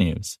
news.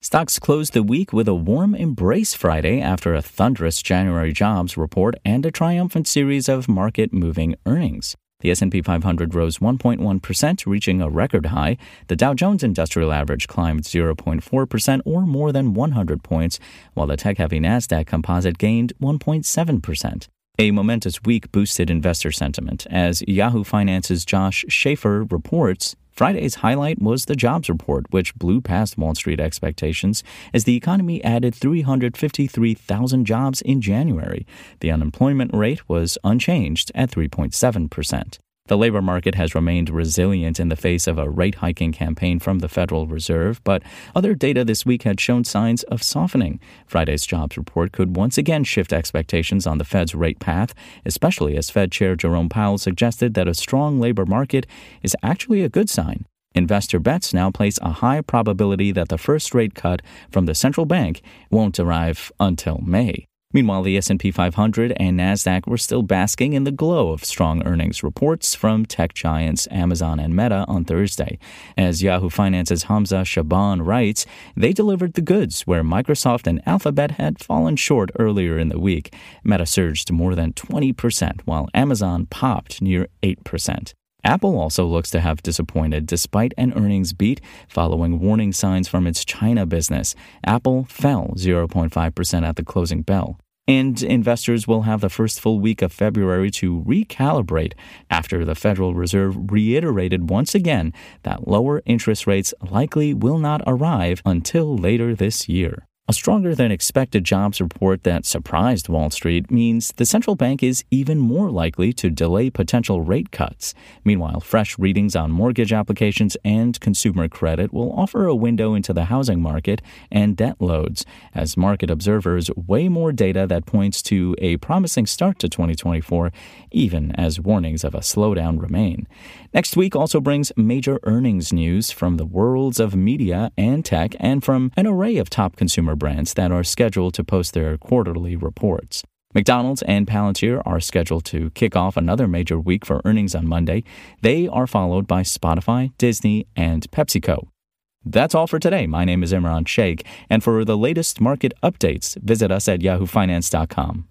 Stocks closed the week with a warm embrace Friday after a thunderous January jobs report and a triumphant series of market-moving earnings. The S&P 500 rose 1.1%, reaching a record high. The Dow Jones Industrial Average climbed 0.4% or more than 100 points, while the tech-heavy Nasdaq Composite gained 1.7%. A momentous week boosted investor sentiment as Yahoo Finance's Josh Schafer reports Friday's highlight was the jobs report, which blew past Wall Street expectations as the economy added 353,000 jobs in January. The unemployment rate was unchanged at 3.7 percent. The labor market has remained resilient in the face of a rate hiking campaign from the Federal Reserve, but other data this week had shown signs of softening. Friday's jobs report could once again shift expectations on the Fed's rate path, especially as Fed Chair Jerome Powell suggested that a strong labor market is actually a good sign. Investor bets now place a high probability that the first rate cut from the central bank won't arrive until May. Meanwhile, the S&P 500 and Nasdaq were still basking in the glow of strong earnings reports from tech giants Amazon and Meta on Thursday. As Yahoo Finance's Hamza Shaban writes, they delivered the goods where Microsoft and Alphabet had fallen short earlier in the week. Meta surged more than 20%, while Amazon popped near 8%. Apple also looks to have disappointed despite an earnings beat following warning signs from its China business. Apple fell 0.5% at the closing bell. And investors will have the first full week of February to recalibrate after the Federal Reserve reiterated once again that lower interest rates likely will not arrive until later this year. A stronger than expected jobs report that surprised Wall Street means the central bank is even more likely to delay potential rate cuts. Meanwhile, fresh readings on mortgage applications and consumer credit will offer a window into the housing market and debt loads, as market observers weigh more data that points to a promising start to 2024, even as warnings of a slowdown remain. Next week also brings major earnings news from the worlds of media and tech and from an array of top consumer brands that are scheduled to post their quarterly reports. McDonald's and Palantir are scheduled to kick off another major week for earnings on Monday. They are followed by Spotify, Disney, and PepsiCo. That's all for today. My name is Imran Sheikh, and for the latest market updates, visit us at yahoofinance.com.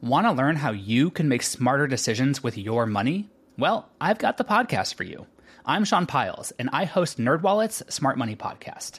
Want to learn how you can make smarter decisions with your money? Well, I've got the podcast for you. I'm Sean Pyles, and I host NerdWallet's Smart Money Podcast.